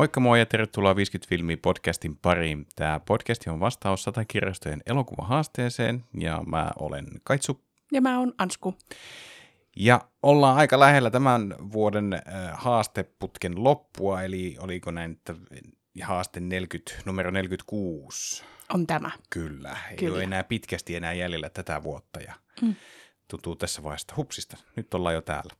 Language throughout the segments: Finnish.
Moikka moi ja tervetuloa 50 filmi podcastin pariin. Tämä podcast on vastaus satakirjastojen elokuvahaasteeseen ja mä olen Kaitsu. Ja mä oon Ansku. Ja ollaan aika lähellä tämän vuoden äh, haasteputken loppua, eli oliko näin, että haaste 40, numero 46. On tämä. Kyllä, ei Kyllä. ole enää pitkästi enää jäljellä tätä vuotta ja mm. tuntuu tässä vaiheessa hupsista. Nyt ollaan jo täällä.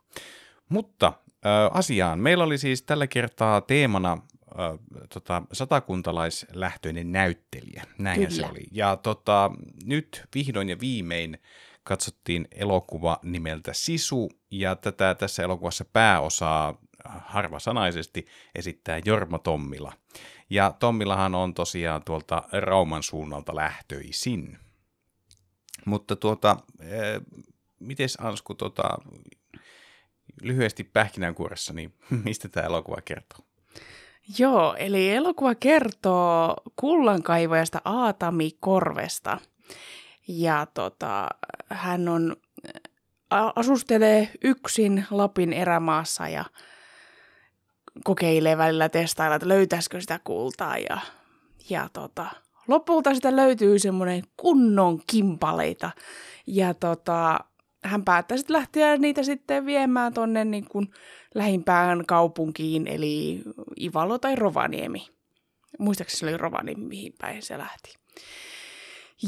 Mutta äh, asiaan. Meillä oli siis tällä kertaa teemana äh, tota, satakuntalaislähtöinen näyttelijä. Näin se Kyllä. oli. Ja tota, nyt vihdoin ja viimein katsottiin elokuva nimeltä Sisu, ja tätä tässä elokuvassa pääosaa harvasanaisesti esittää Jorma Tommila. Ja Tommilahan on tosiaan tuolta Rauman suunnalta lähtöisin. Mutta tuota, eh, mites Ansku, tota, lyhyesti pähkinänkuoressa, niin mistä tämä elokuva kertoo? Joo, eli elokuva kertoo kullankaivajasta Aatami Korvesta. Ja tota, hän on, asustelee yksin Lapin erämaassa ja kokeilee välillä testailla, että löytäisikö sitä kultaa. Ja, ja tota, lopulta sitä löytyy semmoinen kunnon kimpaleita. Ja tota, hän päättää sitten lähteä niitä sitten viemään tonne niin lähimpään kaupunkiin, eli Ivalo tai Rovaniemi. Muistaakseni se oli Rovaniemi, mihin päin se lähti.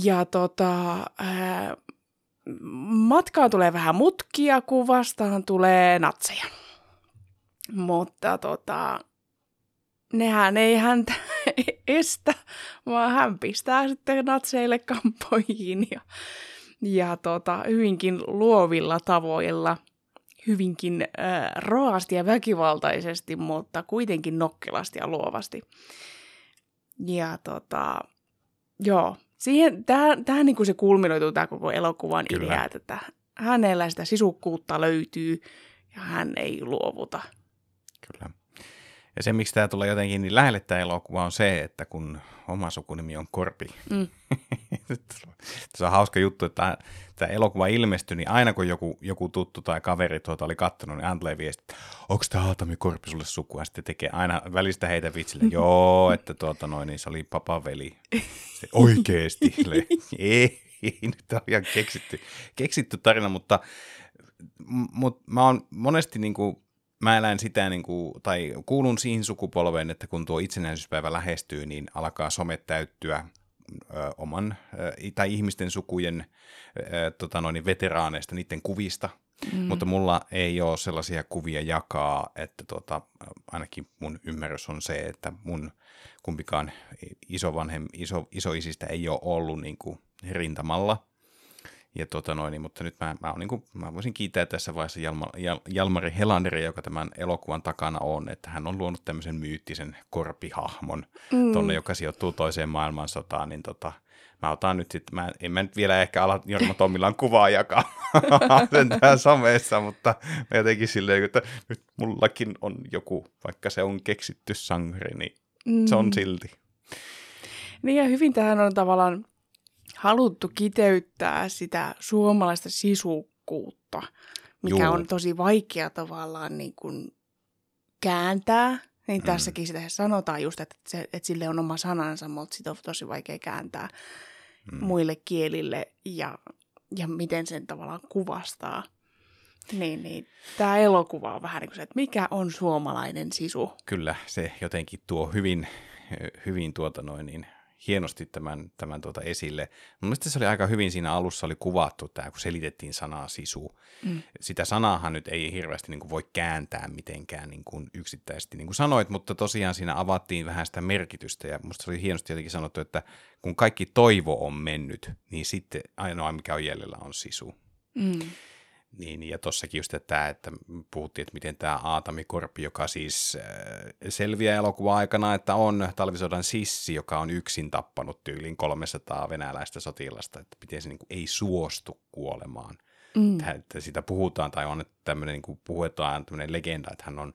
Ja tota, ää, matkaan tulee vähän mutkia, kun vastaan tulee natseja. Mutta tota, nehän ei häntä estä, vaan hän pistää sitten natseille kampoihin ja, ja tota, hyvinkin luovilla tavoilla, hyvinkin äh, roasti ja väkivaltaisesti, mutta kuitenkin nokkelasti ja luovasti. Ja tota, joo, siihen, tähän, tähän niin kuin se kulminoituu tämä koko elokuvan Kyllä. idea, että hänellä sitä sisukkuutta löytyy ja hän ei luovuta. Kyllä. Ja se, miksi tämä tulee jotenkin niin lähelle tämä elokuva, on se, että kun oma sukunimi on Korpi. Mm. se on hauska juttu, että tämä elokuva ilmestyi, niin aina kun joku, joku tuttu tai kaveri tuota oli kattonut, niin aina tulee viesti, että onko tämä Aatami Korpi sulle sukua? Sitten tekee aina välistä heitä vitsille, joo, että tuota noin, niin se oli papaveli. Sitten, Oikeesti. Ei, ei, nyt on ihan keksitty, keksitty tarina, mutta mut mä oon monesti niin kuin, mä elän sitä, niin kuin, tai kuulun siihen sukupolveen, että kun tuo itsenäisyyspäivä lähestyy, niin alkaa somet täyttyä ö, oman ö, tai ihmisten sukujen ö, tota noin, veteraaneista, niiden kuvista. Mm. Mutta mulla ei ole sellaisia kuvia jakaa, että tota, ainakin mun ymmärrys on se, että mun kumpikaan isovanhem, iso, isoisistä ei ole ollut niin kuin rintamalla. Ja tota noin, mutta nyt mä, mä, on, niin kuin, mä voisin kiittää tässä vaiheessa Jalma, Jal, Jalmari Helanderia, joka tämän elokuvan takana on, että hän on luonut tämmöisen myyttisen korpihahmon mm. tonne, joka sijoittuu toiseen maailmansotaan, niin tota, mä otan nyt sitten, mä, en mä nyt vielä ehkä ala Jorma Tommilan kuvaa jakaa sen tää somessa, mutta mä jotenkin silleen, että nyt mullakin on joku, vaikka se on keksitty sangri, niin mm. se on silti. Niin ja hyvin tähän on tavallaan haluttu kiteyttää sitä suomalaista sisukkuutta, mikä Juu. on tosi vaikea tavallaan niin kuin kääntää. Niin tässäkin sitä sanotaan just, että, se, että sille on oma sanansa, mutta sitä on tosi vaikea kääntää mm. muille kielille ja, ja miten sen tavallaan kuvastaa. Niin, niin. Tämä elokuva on vähän niin kuin se, että mikä on suomalainen sisu. Kyllä, se jotenkin tuo hyvin, hyvin tuota noin, niin hienosti tämän, tämän tuota esille. Mun mielestä se oli aika hyvin siinä alussa oli kuvattu tämä, kun selitettiin sanaa sisu. Mm. Sitä sanaahan nyt ei hirveästi niin kuin voi kääntää mitenkään niin kuin yksittäisesti, niin kuin sanoit, mutta tosiaan siinä avattiin vähän sitä merkitystä ja musta se oli hienosti jotenkin sanottu, että kun kaikki toivo on mennyt, niin sitten ainoa mikä on jäljellä on sisu. Mm. Niin, ja tossakin just tämä, että puhuttiin, että miten tämä Aatami Korpi, joka siis äh, selviää elokuva aikana, että on talvisodan sissi, joka on yksin tappanut tyylin 300 venäläistä sotilasta, että miten se niin kuin, ei suostu kuolemaan. Mm. Että, että sitä puhutaan, tai on tämmöinen, niin kuin puhutaan tämmöinen legenda, että hän on,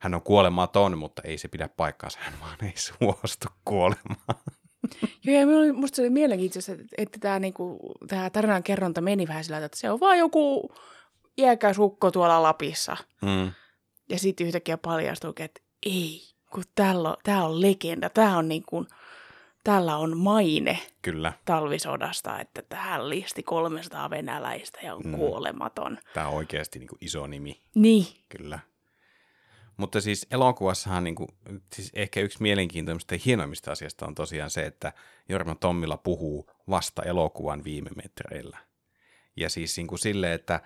hän on kuolematon, mutta ei se pidä paikkaansa, hän vaan ei suostu kuolemaan. Joo, ja minulla- musta se oli mielenkiintoista, että, että tämä, niinku, tämä tarinan kerronta meni vähän sillä, että se on vaan joku iäkäs ukko tuolla Lapissa. Mm. Ja sitten yhtäkkiä paljastuu, että ei, kun täällä on, tää on legenda, tää on niin kuin, täällä on maine Kyllä. talvisodasta, että tähän listi 300 venäläistä ja on mm. kuolematon. Tämä on oikeasti niin kuin iso nimi. Niin, Kyllä. Mutta siis elokuvassahan niin kuin, siis ehkä yksi mielenkiintoisista ja hienoimmista asiasta on tosiaan se, että Jorma Tommilla puhuu vasta elokuvan viime metreillä. Ja siis niin kuin silleen, että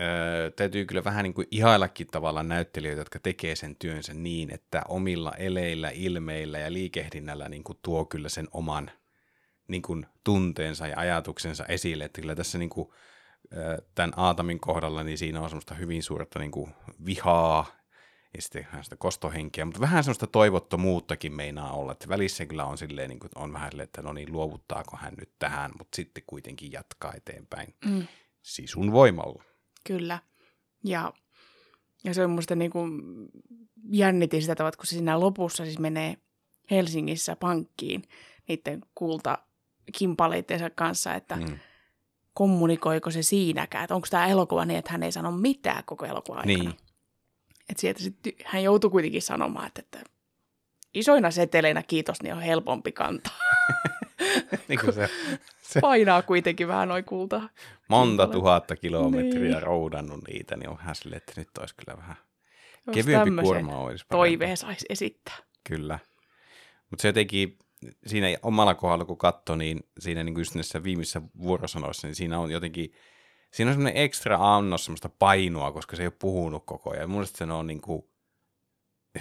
öö, täytyy kyllä vähän niin kuin ihaillakin tavallaan näyttelijöitä, jotka tekee sen työnsä niin, että omilla eleillä, ilmeillä ja liikehdinnällä niin kuin tuo kyllä sen oman niin kuin tunteensa ja ajatuksensa esille. Että kyllä tässä niin kuin, tämän Aatamin kohdalla, niin siinä on semmoista hyvin suurta niin kuin vihaa ja sitten sitä kostohenkeä, mutta vähän semmoista toivottomuuttakin meinaa olla, että välissä kyllä on silleen, niin kuin, on vähän silleen, että no niin, luovuttaako hän nyt tähän, mutta sitten kuitenkin jatkaa eteenpäin mm, sisun voimalla. kyllä. Ja, ja se on musta niin kuin jännitin sitä tavat, kun se siinä lopussa siis menee Helsingissä pankkiin niiden kulta kimpaleittensa kanssa, että mm. Mm. kommunikoiko se siinäkään, että onko tämä elokuva niin, että hän ei sano mitään koko elokuvan aikana. Niin, Että sieltä sitten hän joutui kuitenkin sanomaan, että, että isoina seteleinä kiitos, niin on helpompi kantaa. niin kuin se, se Painaa kuitenkin vähän noin kulta. monta tuhatta kilometriä Niin. roudannut niitä, niin on vähän silleen, että nyt olisi kyllä vähän kevyempi kuorma olisi parempi. Toiveen saisi esittää. Kyllä. Mutta se jotenkin, siinä omalla kohdalla kun katsoi, niin siinä niin just näissä viimeisissä vuorosanoissa, niin siinä on jotenkin, siinä on semmoinen ekstra annos semmoista painoa, koska se ei ole puhunut koko ajan. Mun mielestä se on niin kuin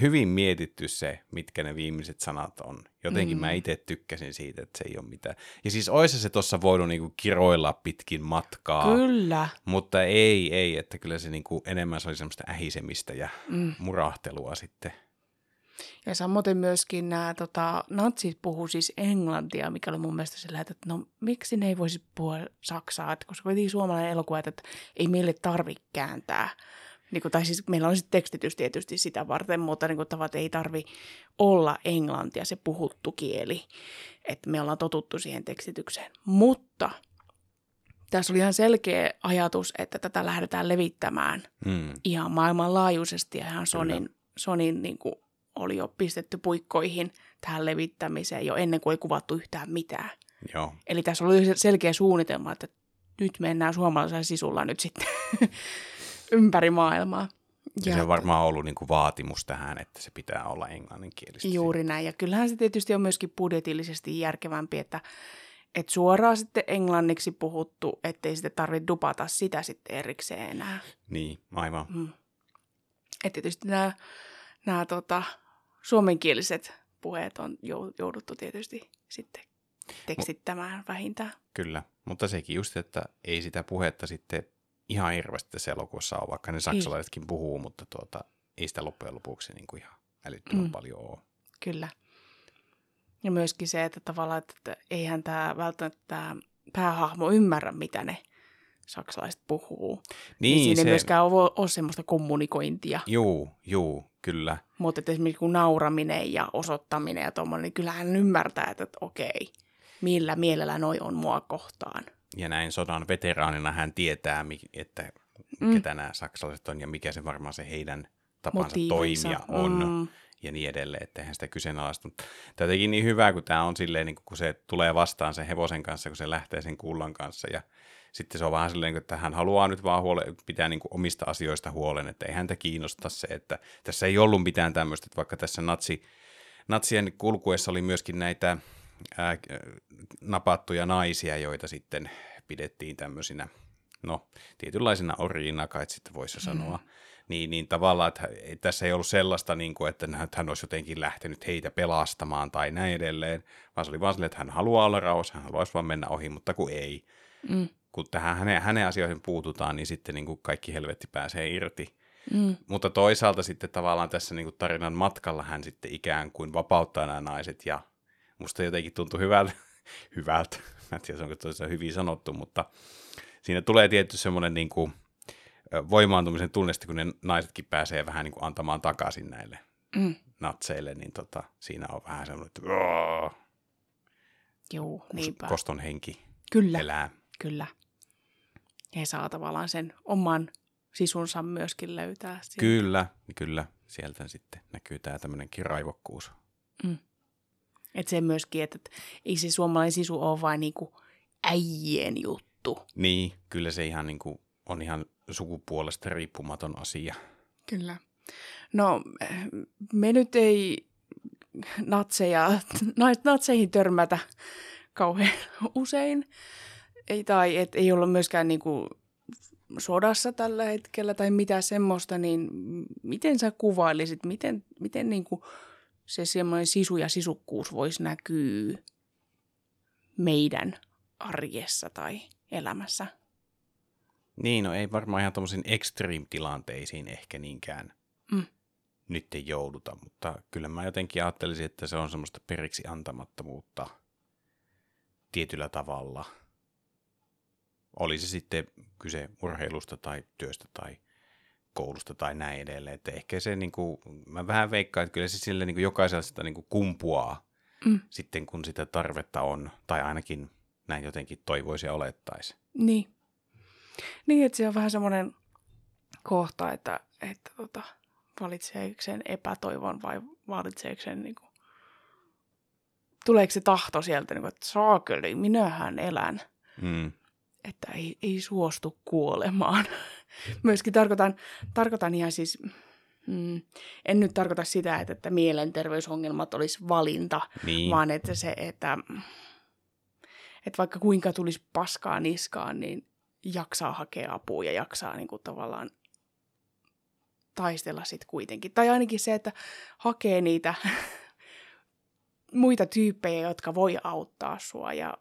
hyvin mietitty se, mitkä ne viimeiset sanat on. Jotenkin mm. mä itse tykkäsin siitä, että se ei ole mitään. Ja siis olisi se tuossa voinut niin kuin kiroilla pitkin matkaa. Kyllä. Mutta ei, ei, että kyllä se niin kuin enemmän se oli semmoista ähisemistä ja mm. murahtelua sitten. Ja samoin myöskin nämä tota, natsit puhuu siis englantia, mikä oli mun mielestä sillä, että no miksi ne ei voisi puhua saksaa, että koska kuitenkin suomalainen elokuva, että ei meille tarvitse kääntää. Niin kuin, tai siis meillä on sitten tekstitys tietysti sitä varten, mutta niin kuin, tavat ei tarvi olla englantia, se puhuttu kieli. Että me ollaan totuttu siihen tekstitykseen. Mutta tässä oli ihan selkeä ajatus, että tätä lähdetään levittämään Mm. ihan maailmanlaajuisesti ja ihan. Sonin, Sonin niin kuin oli jo pistetty puikkoihin tähän levittämiseen jo ennen kuin ei kuvattu yhtään mitään. Joo. Eli tässä oli se- selkeä suunnitelma, että nyt mennään suomalaisella sisulla nyt sitten ympäri maailmaa. Ja se on varmaan ollut niin kuin vaatimus tähän, että se pitää olla englanninkielistä. Juuri näin. Ja kyllähän se tietysti on myöskin budjetillisesti järkevämpi, että, että suoraan sitten englanniksi puhuttu, ettei sitten tarvitse dupata sitä sitten erikseen enää. Niin, aivan. Mm. Et tietysti nämä, nämä tota, suomenkieliset puheet on jou- jouduttu tietysti sitten tekstittämään vähintään. Kyllä, mutta sekin just, että ei sitä puhetta sitten ihan hirveästi tässä elokuvassa ole, vaikka ne saksalaisetkin puhuu, mutta tuota, ei sitä loppujen lopuksi niin kuin ihan älyttömän Mm. paljon ole. Kyllä. Ja myöskin se, että tavallaan, että eihän tämä välttämättä tämä päähahmo ymmärrä, mitä ne saksalaiset puhuu. Niin, Niin, siinä se, ei myöskään ole, ole semmoista kommunikointia. juu, juu, kyllä. Mutta että esimerkiksi kun nauraminen ja osoittaminen ja tuommoinen, niin kyllähän hän ymmärtää, että, että okei, millä mielellä noi on mua kohtaan. Ja näin sodan veteraanina hän tietää, että Mm. ketä nämä saksalaiset on ja mikä se varmaan se heidän tapansa Motiivinsa. toimia on. Mm. ja niin edelleen, että eihän sitä kyseenalaista. Mutta Tämä jotenkin niin hyvä, kun tämä on silleen, niin kun se tulee vastaan sen hevosen kanssa, kun se lähtee sen kullan kanssa ja sitten se on vähän silleen, että hän haluaa nyt vaan huole, pitää niin kuin omista asioista huolen, että ei häntä kiinnosta se, että tässä ei ollut mitään tämmöistä, että vaikka tässä natsi, natsien kulkuessa oli myöskin näitä ää, napattuja naisia, joita sitten pidettiin tämmöisinä, no tietynlaisina orjina, kai sitten voisi sanoa, niin, niin tavallaan, että tässä ei ollut sellaista, niin kuin, että hän- hän olisi jotenkin lähtenyt heitä pelastamaan tai näin edelleen, vaan se oli vaan silleen, että hän haluaa olla rauhassa, hän haluaisi vaan mennä ohi, mutta kun ei. Mm. Kun tähän hänen, hänen asioihin puututaan, niin sitten niin kuin kaikki helvetti pääsee irti. Mm. Mutta toisaalta sitten tavallaan tässä niin kuin tarinan matkalla hän sitten ikään kuin vapauttaa nämä naiset ja musta jotenkin tuntui hyvältä, hyvältä, mä en tiedä onko tosiaan hyvin sanottu, mutta siinä tulee tietty semmoinen niin kuin voimaantumisen tunne, kun ne naisetkin pääsee vähän niin kuin antamaan takaisin näille Mm. natseille, niin tota, siinä on vähän semmoinen, että Joo, niinpä. koston henki Kyllä, elää. kyllä. He saa tavallaan sen oman sisunsa myöskin löytää. Sieltä. Kyllä, kyllä. Sieltä sitten näkyy tämä tämmöinenkin raivokkuus. Että se myöskin, että, että ei se suomalainen sisu ole vain niinku äijien juttu. Niin, kyllä se ihan niin kuin, on ihan sukupuolesta riippumaton asia. Kyllä. No, me nyt ei natseja, natseihin törmätä kauhean usein. Ei, tai et ei olla myöskään niinku sodassa tällä hetkellä tai mitä semmoista, niin miten sä kuvailisit, miten, miten niinku se semmoinen sisu ja sisukkuus voisi näkyä meidän arjessa tai elämässä? Niin, no ei varmaan ihan tuommoisiin extreme-tilanteisiin ehkä niinkään Mm. nyt ei jouduta, mutta kyllä mä jotenkin ajattelisin, että se on semmoista periksi antamattomuutta tietyllä tavalla. Oli se sitten kyse urheilusta tai työstä tai koulusta tai näin edelleen. Että ehkä se, niin kuin, mä vähän veikkaan, että kyllä se sille niin kuin jokaisella sitä niin kuin kumpuaa Mm. sitten, kun sitä tarvetta on, tai ainakin näin jotenkin toivoisi ja olettaisi. Niin. Niin, että se on vähän semmoinen kohta, että, että tota, valitseeko sen epätoivon vai valitseeko sen niin kuin, tuleeko se tahto sieltä, niin kuin, että saakeli, minähän elän, Mm. Että ei, ei suostu kuolemaan. Myöskin tarkoitan, tarkoitan ihan siis, mm, en nyt tarkoita sitä, että, että mielenterveysongelmat olisi valinta, Niin. vaan että se, että, että vaikka kuinka tulisi paskaa niskaan, niin jaksaa hakea apua ja jaksaa niin kuin tavallaan taistella sitten kuitenkin. Tai ainakin se, että hakee niitä muita tyyppejä, jotka voi auttaa sua ja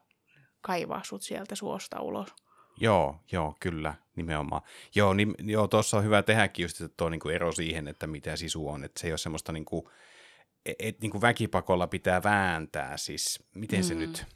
kaivaa sut sieltä suosta ulos. Joo, joo, kyllä, nimenomaan. Joo, niin, joo tuossa on hyvä tehdäkin just tuo niinku ero siihen, että mitä sisu on. Että se ei ole semmoista niinku, et, et, niinku väkipakolla pitää vääntää, siis miten mm. se nyt.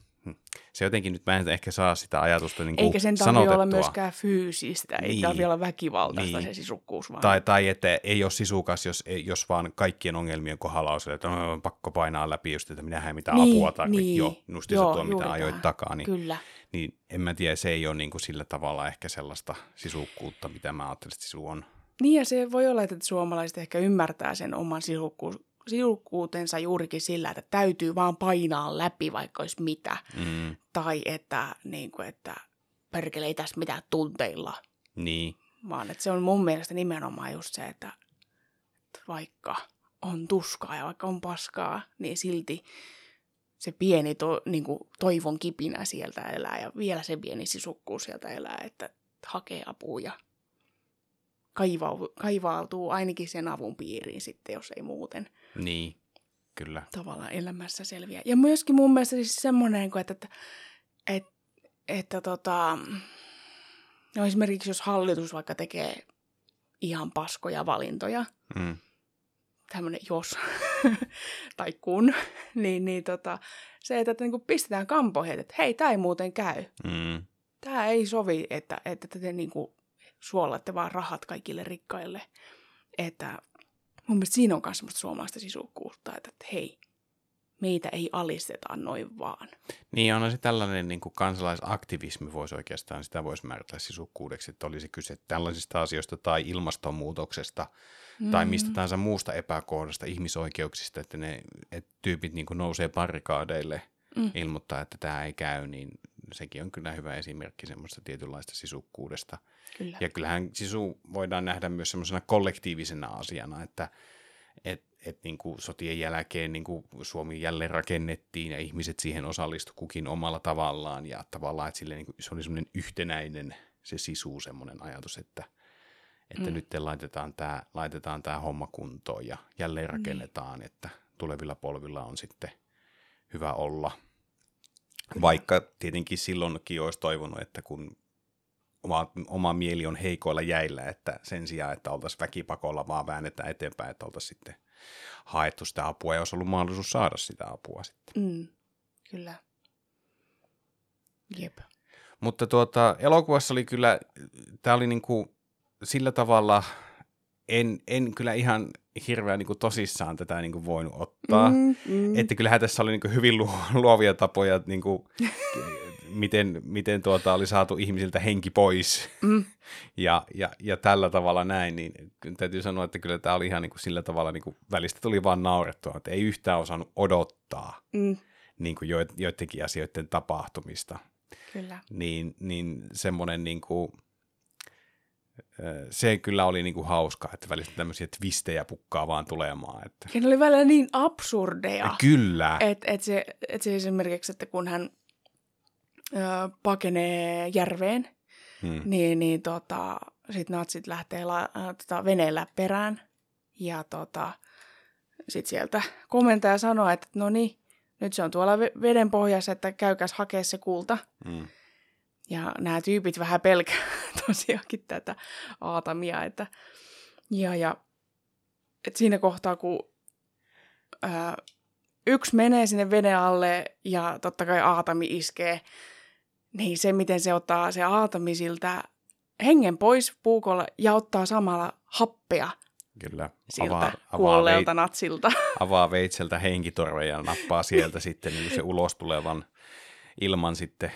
Se jotenkin nyt mä en ehkä saa sitä ajatusta niinku Eikä sen tarvitse olla myöskään fyysistä, ei Niin. tarvitse olla väkivaltaista Niin. se sisukkuus, vaan Tai, tai että ei ole sisukas, jos, jos vaan kaikkien ongelmien kohdalla on se, että on pakko painaa läpi just, että minähän ei mitään Niin, apua tarvitse. niin. Joo, justiinsa Joo, tuo, mitä ajoit takaa. Niin, kyllä. niin en mä tiedä, se ei ole niin kuin sillä tavalla ehkä sellaista sisukkuutta, mitä mä ajattelin, että sisu on. Niin ja se voi olla, että suomalaiset ehkä ymmärtää sen oman sisukkuus, sisukkuutensa juurikin sillä, että täytyy vaan painaa läpi, vaikka olisi mitä. Mm, Tai että, niin kuin, että perkele ei tässä mitään tunteilla, niin, vaan että se on mun mielestä nimenomaan just se, että, että vaikka on tuskaa ja vaikka on paskaa, niin silti se pieni to, niin kuin toivon kipinä sieltä elää ja vielä se pieni sisukkuus sieltä elää, että hakee apua ja kaivau, kaivautuu ainakin sen avun piiriin sitten, jos ei muuten niin, kyllä. tavallaan elämässä selviä. Ja myöskin mun mielestä siis semmoinen, että, että, että, että tota, no esimerkiksi jos hallitus vaikka tekee ihan paskoja valintoja, Mm, tämmöinen jos tai kun, niin, niin tota, se, että, että niin pistetään kampoihin, että hei, tämä ei muuten käy. mm, Tämä ei sovi, että, että te niin kuin suolatte vaan rahat kaikille rikkaille. Että mun mielestä siinä on myös semmoista suomalaista sisukkuutta, että, että hei, meitä ei alisteta noin vaan. Niin on se tällainen niin kuin kansalaisaktivismi voisi oikeastaan, sitä voisi määritellä sisukkuudeksi, että olisi kyse tällaisista asioista tai ilmastonmuutoksesta mm. tai mistä tahansa muusta epäkohdasta, ihmisoikeuksista, että ne että tyypit niin kuin nousee barrikaadeille, mm. ilmoittaa, että tämä ei käy, niin sekin on kyllä hyvä esimerkki semmoista tietynlaista sisukkuudesta. Kyllä. Ja kyllähän sisu voidaan nähdä myös semmoisena kollektiivisena asiana, että et, et niin kuin sotien jälkeen niin kuin Suomi jälleen rakennettiin ja ihmiset siihen osallistu kukin omalla tavallaan ja tavallaan, että niin kuin, se oli semmoinen yhtenäinen se sisu, semmoinen ajatus, että, että mm. nyt laitetaan tämä laitetaan tää homma kuntoon ja jälleen rakennetaan, niin. että tulevilla polvilla on sitten hyvä olla. Vaikka tietenkin silloinkin olisi toivonut, että kun oma, oma mieli on heikoilla jäillä, että sen sijaan, että oltaisiin väkipakolla vaan väännetään eteenpäin, että oltaisiin sitten haettu sitä apua ja olisi ollut mahdollisuus saada sitä apua sitten. Mm, kyllä. Jep. Mutta tuota, elokuvassa oli kyllä, tämä oli niinku sillä tavalla, en, en kyllä ihan hirveän niinku tosissaan tätä niinku voinut ottaa. Mm, mm. Että kyllähän tässä oli niinku hyvin lu- luovia tapoja niinku miten, miten tuota oli saatu ihmisiltä henki pois Mm. ja, ja, ja tällä tavalla näin, niin täytyy sanoa, että kyllä tämä oli ihan niin kuin sillä tavalla, niin kuin välistä tuli vaan naurettua, että ei yhtään osannut odottaa Mm, niin kuin jo, joidenkin asioiden tapahtumista. kyllä. Niin, niin semmoinen niin kuin, se kyllä oli niin kuin hauskaa, että välistä tämmöisiä twistejä pukkaa vaan tulemaan. Että. Ja ne oli välillä niin absurdeja. Kyllä. Että et se, et se esimerkiksi, että kun hän ö, pakenee järveen, Hmm. niin, niin tota, sitten natsit lähtee la, äh, tota, veneellä perään. Ja tota, sitten sieltä komentaja sanoo, että no niin, nyt se on tuolla ve- veden pohjassa, että käykäs hakea se kulta. Hmm. Ja nämä tyypit vähän pelkää tosiaankin tätä aatamia. Että, ja, ja et siinä kohtaa, kun ää, yksi menee sinne veden alle ja totta kai aatami iskee, niin se, miten se ottaa se aatami siltä hengen pois puukolla ja ottaa samalla happea Kyllä. siltä Avaa, kuolleelta avaa, natsilta. avaa veitseltä henkitorven ja nappaa sieltä sitten niin se ulos tulevan ilman sitten,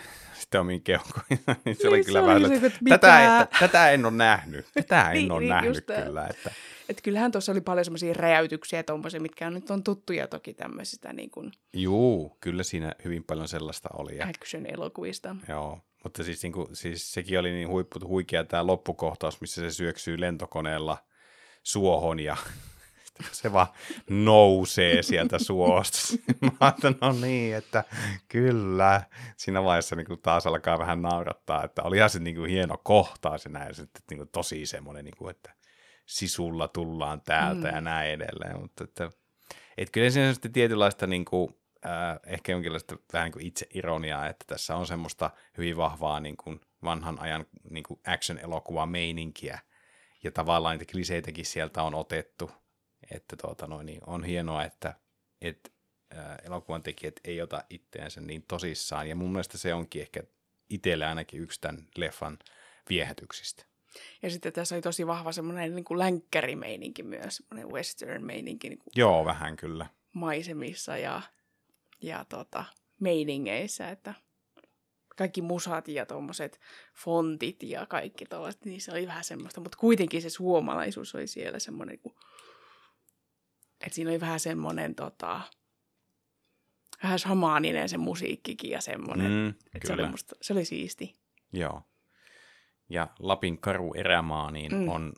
sitten omiin keuhkoihin. niin se oli Niin, kyllä se vähän, oli se, että tätä, että, tätä en ole nähnyt. Tätä en Niin, ole niin, nähnyt kyllä. Että, Et kyllähän tuossa oli paljon semmoisia räjäytyksiä tommosia, mitkä on nyt on tuttuja toki tämmöisistä niin kuin juu, kyllä siinä hyvin paljon sellaista oli. Ja, action-elokuvista. joo, mutta siis, niin kuin, siis sekin oli niin huippu, huikea tämä loppukohtaus, missä se syöksyy lentokoneella suohon ja se vaan nousee sieltä suosta. Mä ajattelin, no niin, että kyllä. Siinä vaiheessa niin kuin taas alkaa vähän naurattaa, että olihan se niin kuin hieno kohtaus ja näin, se, että niin kuin tosi semmoinen, niin kuin, että sisulla tullaan täältä mm. ja näin edelleen. Mutta että, että kyllä siinä on sitten tietynlaista niin kuin, äh, ehkä jonkinlaista vähän niin kuin itse ironiaa, että tässä on semmoista hyvin vahvaa niin kuin vanhan ajan niin kuin action-elokuvaa meininkiä, ja tavallaan niitä kliseitäkin sieltä on otettu, että tuota, noin, niin on hienoa, että, että ää, elokuvan tekijät ei ota itteensä niin tosissaan, ja mun mielestä se onkin ehkä itselle ainakin yksi tämän leffan viehätyksistä. Ja sitten tässä oli tosi vahva semmoinen niin kuin länkkärimeininki myös, semmoinen western-meininki niin kuin Joo, vähän kyllä. maisemissa ja, ja tota, meiningeissä, että kaikki musat ja tuommoiset fontit ja kaikki tuollaiset, niin se oli vähän semmoista, mutta kuitenkin se suomalaisuus oli siellä semmoinen, kuin, että siinä oli vähän semmoinen tota, vähän shamaaninen se musiikkikin ja semmoinen, Mm, että se oli, musta, se oli siisti. joo. Ja Lapin karu erämaa, niin Mm. on,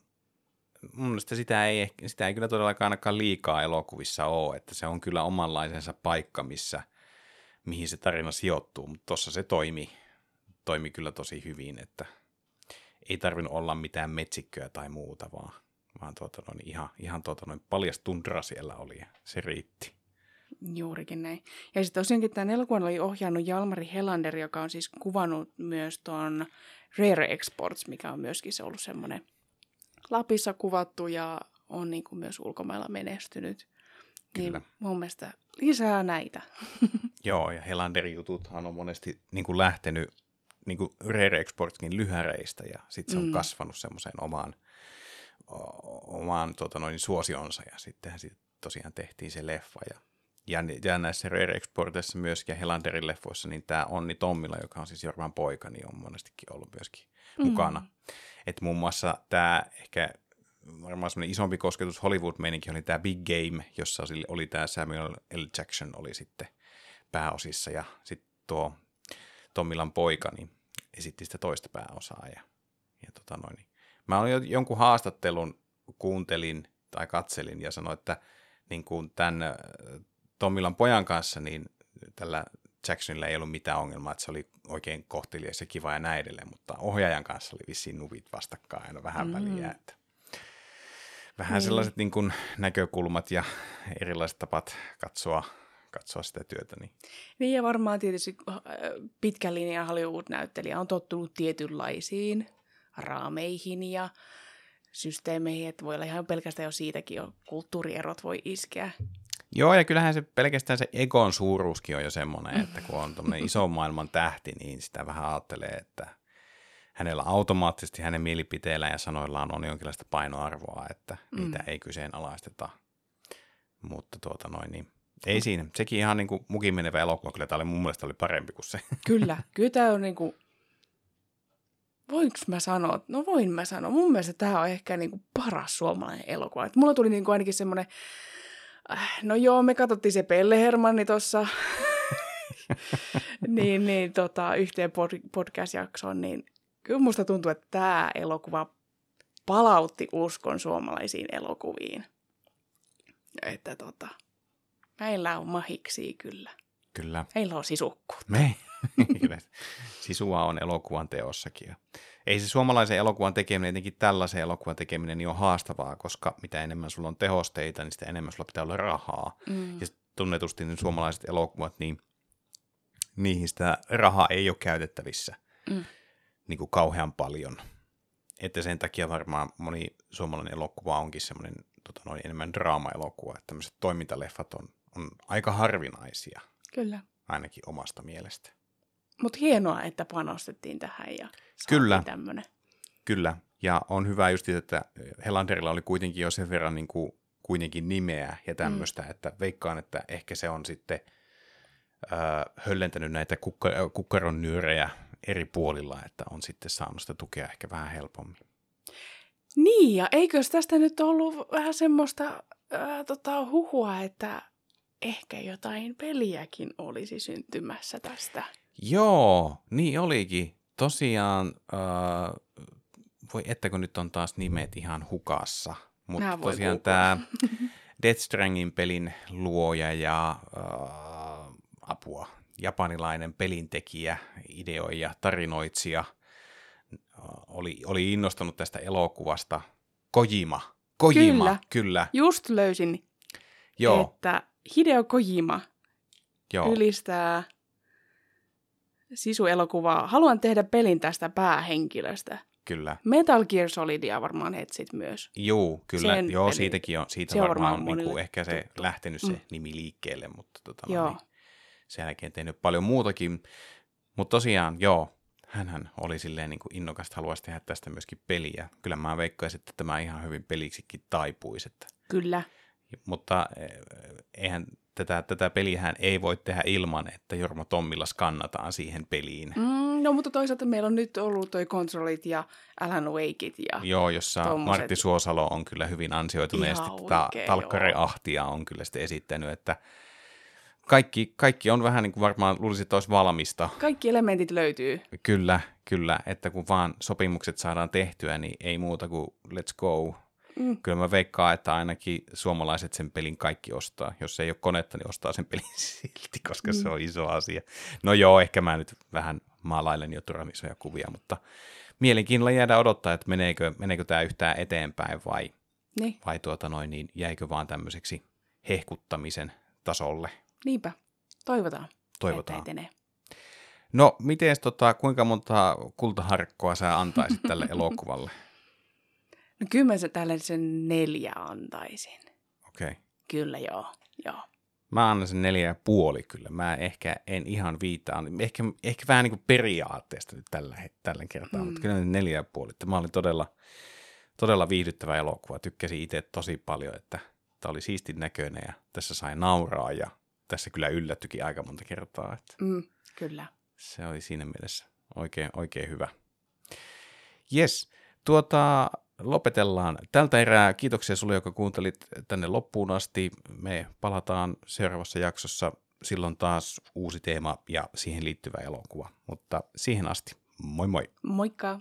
mun mielestä sitä ei, sitä ei kyllä todellakaan ainakaan liikaa elokuvissa ole, että se on kyllä omanlaisensa paikka, missä, mihin se tarina sijoittuu, mutta tuossa se toimi, toimi kyllä tosi hyvin, että ei tarvinnut olla mitään metsikköä tai muuta, vaan, vaan tuota noin, ihan, ihan tuota noin paljas tundra siellä oli ja se riitti. Juurikin näin. Ja sitten tosiaankin tämän elokuvan oli ohjannut Jalmari Helander, joka on siis kuvannut myös tuon Rare Exports, mikä on myöskin se ollut semmoinen Lapissa kuvattu ja on niin kuin myös ulkomailla menestynyt. Kyllä. Niin mun mielestä lisää näitä. Joo, ja Helanderin jututhan on monesti niin kuin lähtenyt niin kuin Rare Exportkin lyhäreistä, ja sitten se on Mm. kasvanut semmoiseen omaan, omaan tota noin, suosionsa, ja sittenhän sit tosiaan tehtiin se leffa. Ja, ja, ja näissä Rare Exportissa myöskin, ja Helanderin leffoissa, niin tämä Onni Tommila, joka on siis Jorman poika, niin on monestikin ollut myöskin Mm. mukana. Että muun muassa tämä ehkä varmaan semmoinen isompi kosketus Hollywood-meininki oli tämä Big Game, jossa oli, oli tämä Samuel L. Jackson oli sitten pääosissa ja sitten tuo Tommilan poika niin esitti sitä toista pääosaa. Ja, ja tota noin, niin. Mä olin jo jonkun haastattelun kuuntelin tai katselin ja sanoin, että niin kuin tämän äh, Tommilan pojan kanssa niin tällä Jacksonilla ei ollut mitään ongelmaa, että se oli oikein kohtelias ja kiva ja näin edelleen, mutta ohjaajan kanssa oli vissiin nuvit vastakkain aina vähän Mm. väliä, että vähän Niin. sellaiset niin kuin näkökulmat ja erilaiset tapat katsoa, katsoa sitä työtä. Niin. Niin ja varmaan tietysti äh, pitkän linjan Hollywood-näyttelijä on tottunut tietynlaisiin raameihin ja systeemeihin, että voi olla ihan pelkästään jo siitäkin jo kulttuurierot voi iskeä. Joo, ja kyllähän se pelkästään se egon suuruuskin on jo semmoinen, että kun on tämmöinen ison maailman tähti, niin sitä vähän ajattelee, että hänellä automaattisesti hänen mielipiteillään ja sanoillaan on jonkinlaista painoarvoa, että Mm. niitä ei kyseenalaisteta. Mutta tuota noin, niin Ei siinä. Sekin ihan niin kuin mukin menevä elokuva. Kyllä tämä oli mun mielestä oli parempi kuin se. Kyllä, kyllä tämä on niinku, voinko mä sanoa, no voin mä sanoa, mun mielestä tämä on ehkä niinku paras suomalainen elokuva. Et mulla tuli niinku ainakin semmoinen, äh, no joo, me katsottiin se Pelle Hermanni tuossa niin, niin, tota, yhteen pod- podcast-jaksoon, niin kyllä musta tuntuu, että tämä elokuva palautti uskon suomalaisiin elokuviin. Että tota, meillä on mahiksi kyllä. Kyllä. Meillä on sisukkuutta. Me. Sisua on elokuvan teossakin. Ei se suomalaisen elokuvan tekeminen, etenkin tällaisen elokuvan tekeminen, niin on haastavaa, koska mitä enemmän sulla on tehosteita, niin sitä enemmän sulla pitää olla rahaa. Mm. Ja tunnetusti niin suomalaiset elokuvat, niin niihin sitä rahaa ei ole käytettävissä Mm. niin kuin kauhean paljon. Että sen takia varmaan moni suomalainen elokuva onkin semmoinen tota noin, enemmän draama-elokuva, että tämmöiset toimintaleffat on, on aika harvinaisia, Kyllä. ainakin omasta mielestä. Mutta hienoa, että panostettiin tähän ja Kyllä. tämmöinen. Kyllä, ja on hyvä just, että Helanderilla oli kuitenkin jo sen verran niin kuin, kuitenkin nimeä ja tämmöistä, mm. että veikkaan, että ehkä se on sitten äh, höllentänyt näitä kukka, äh, kukkaron nyörejä eri puolilla, että on sitten saanut sitä tukea ehkä vähän helpommin. Niin, ja eikös tästä nyt ollut vähän semmoista ää, tota, huhua, että ehkä jotain peliäkin olisi syntymässä tästä. Joo, niin olikin. Tosiaan, äh, voi että kun nyt on taas nimet ihan hukassa, mutta tosiaan tämä Death Strandingin pelin luoja ja äh, apua, japanilainen pelintekijä, ideoija, tarinoitsija, äh, oli, oli innostunut tästä elokuvasta. Kojima, Kojima, Kyllä. kyllä. Just löysin, Joo, että Hideo Kojima joo, ylistää Sisu-elokuvaa. Haluan tehdä pelin tästä päähenkilöstä. kyllä. Metal Gear Solidia varmaan etsit myös. Joo, kyllä. Sen Joo, siitäkin on, siitä se varmaan, varmaan on niin kuin ehkä se tuttu. lähtenyt se Mm. nimi liikkeelle, mutta tota, Joo. niin, sen jälkeen tehnyt paljon muutakin. Mutta tosiaan, joo, hänhän oli silleen niin kuin innokas, että haluaisi tehdä tästä myöskin peliä. Kyllä mä veikkaisin, että tämä ihan hyvin peliksikin taipuisi. Että, Kyllä. mutta eh, eihän tätä, tätä pelihän ei voi tehdä ilman, että Jorma Tommilla skannataan siihen peliin. Mm, no mutta toisaalta meillä on nyt ollut toi kontrollit ja Alan Wakeit ja Joo, jossa tommoset- Martti Suosalo on kyllä hyvin ansioituneesti tätä Talkkari. Ahtia on kyllä sitten esittänyt, että kaikki, kaikki on vähän niin kuin varmaan luulisin, että olisi valmista. kaikki elementit löytyy. Kyllä, kyllä, että kun vaan sopimukset saadaan tehtyä, niin ei muuta kuin let's go. Mm. Kyllä mä veikkaan, että ainakin suomalaiset sen pelin kaikki ostaa. Jos ei ole konetta, niin ostaa sen pelin silti, koska Mm. se on iso asia. No joo, ehkä mä nyt vähän maalailen jo turhan isoja kuvia, mutta mielenkiinnolla jäädä odottaa, että meneekö, meneekö tämä yhtään eteenpäin vai, Niin, vai tuota noin, niin jäikö vaan tämmöiseksi hehkuttamisen tasolle. niinpä. Toivotaan, Toivotaan. että etenee. No, miten tota, kuinka monta kultaharkkoa sä antaisit tälle elokuvalle? No kyllä mä se tällaisen neljä antaisin. Okei. Okay. Kyllä joo, joo. Mä annan sen neljä ja puoli kyllä. Mä ehkä en ihan viitaan. Ehkä, ehkä vähän niin kuin periaatteesta nyt tällä, tällä kertaa, mm. Mutta kyllä neljä ja puoli. Tämä oli todella, todella viihdyttävä elokuva. Tykkäsin itse tosi paljon, että tämä oli siistin näköinen ja tässä sai nauraa ja tässä kyllä yllättyikin aika monta kertaa. Että Mm, kyllä. se oli siinä mielessä oikein, oikein hyvä. Yes, tuota, lopetellaan tältä erää. Kiitoksia sulle, joka kuuntelit tänne loppuun asti. Me palataan seuraavassa jaksossa. Silloin taas uusi teema ja siihen liittyvä elokuva. Mutta siihen asti, moi moi! Moikka!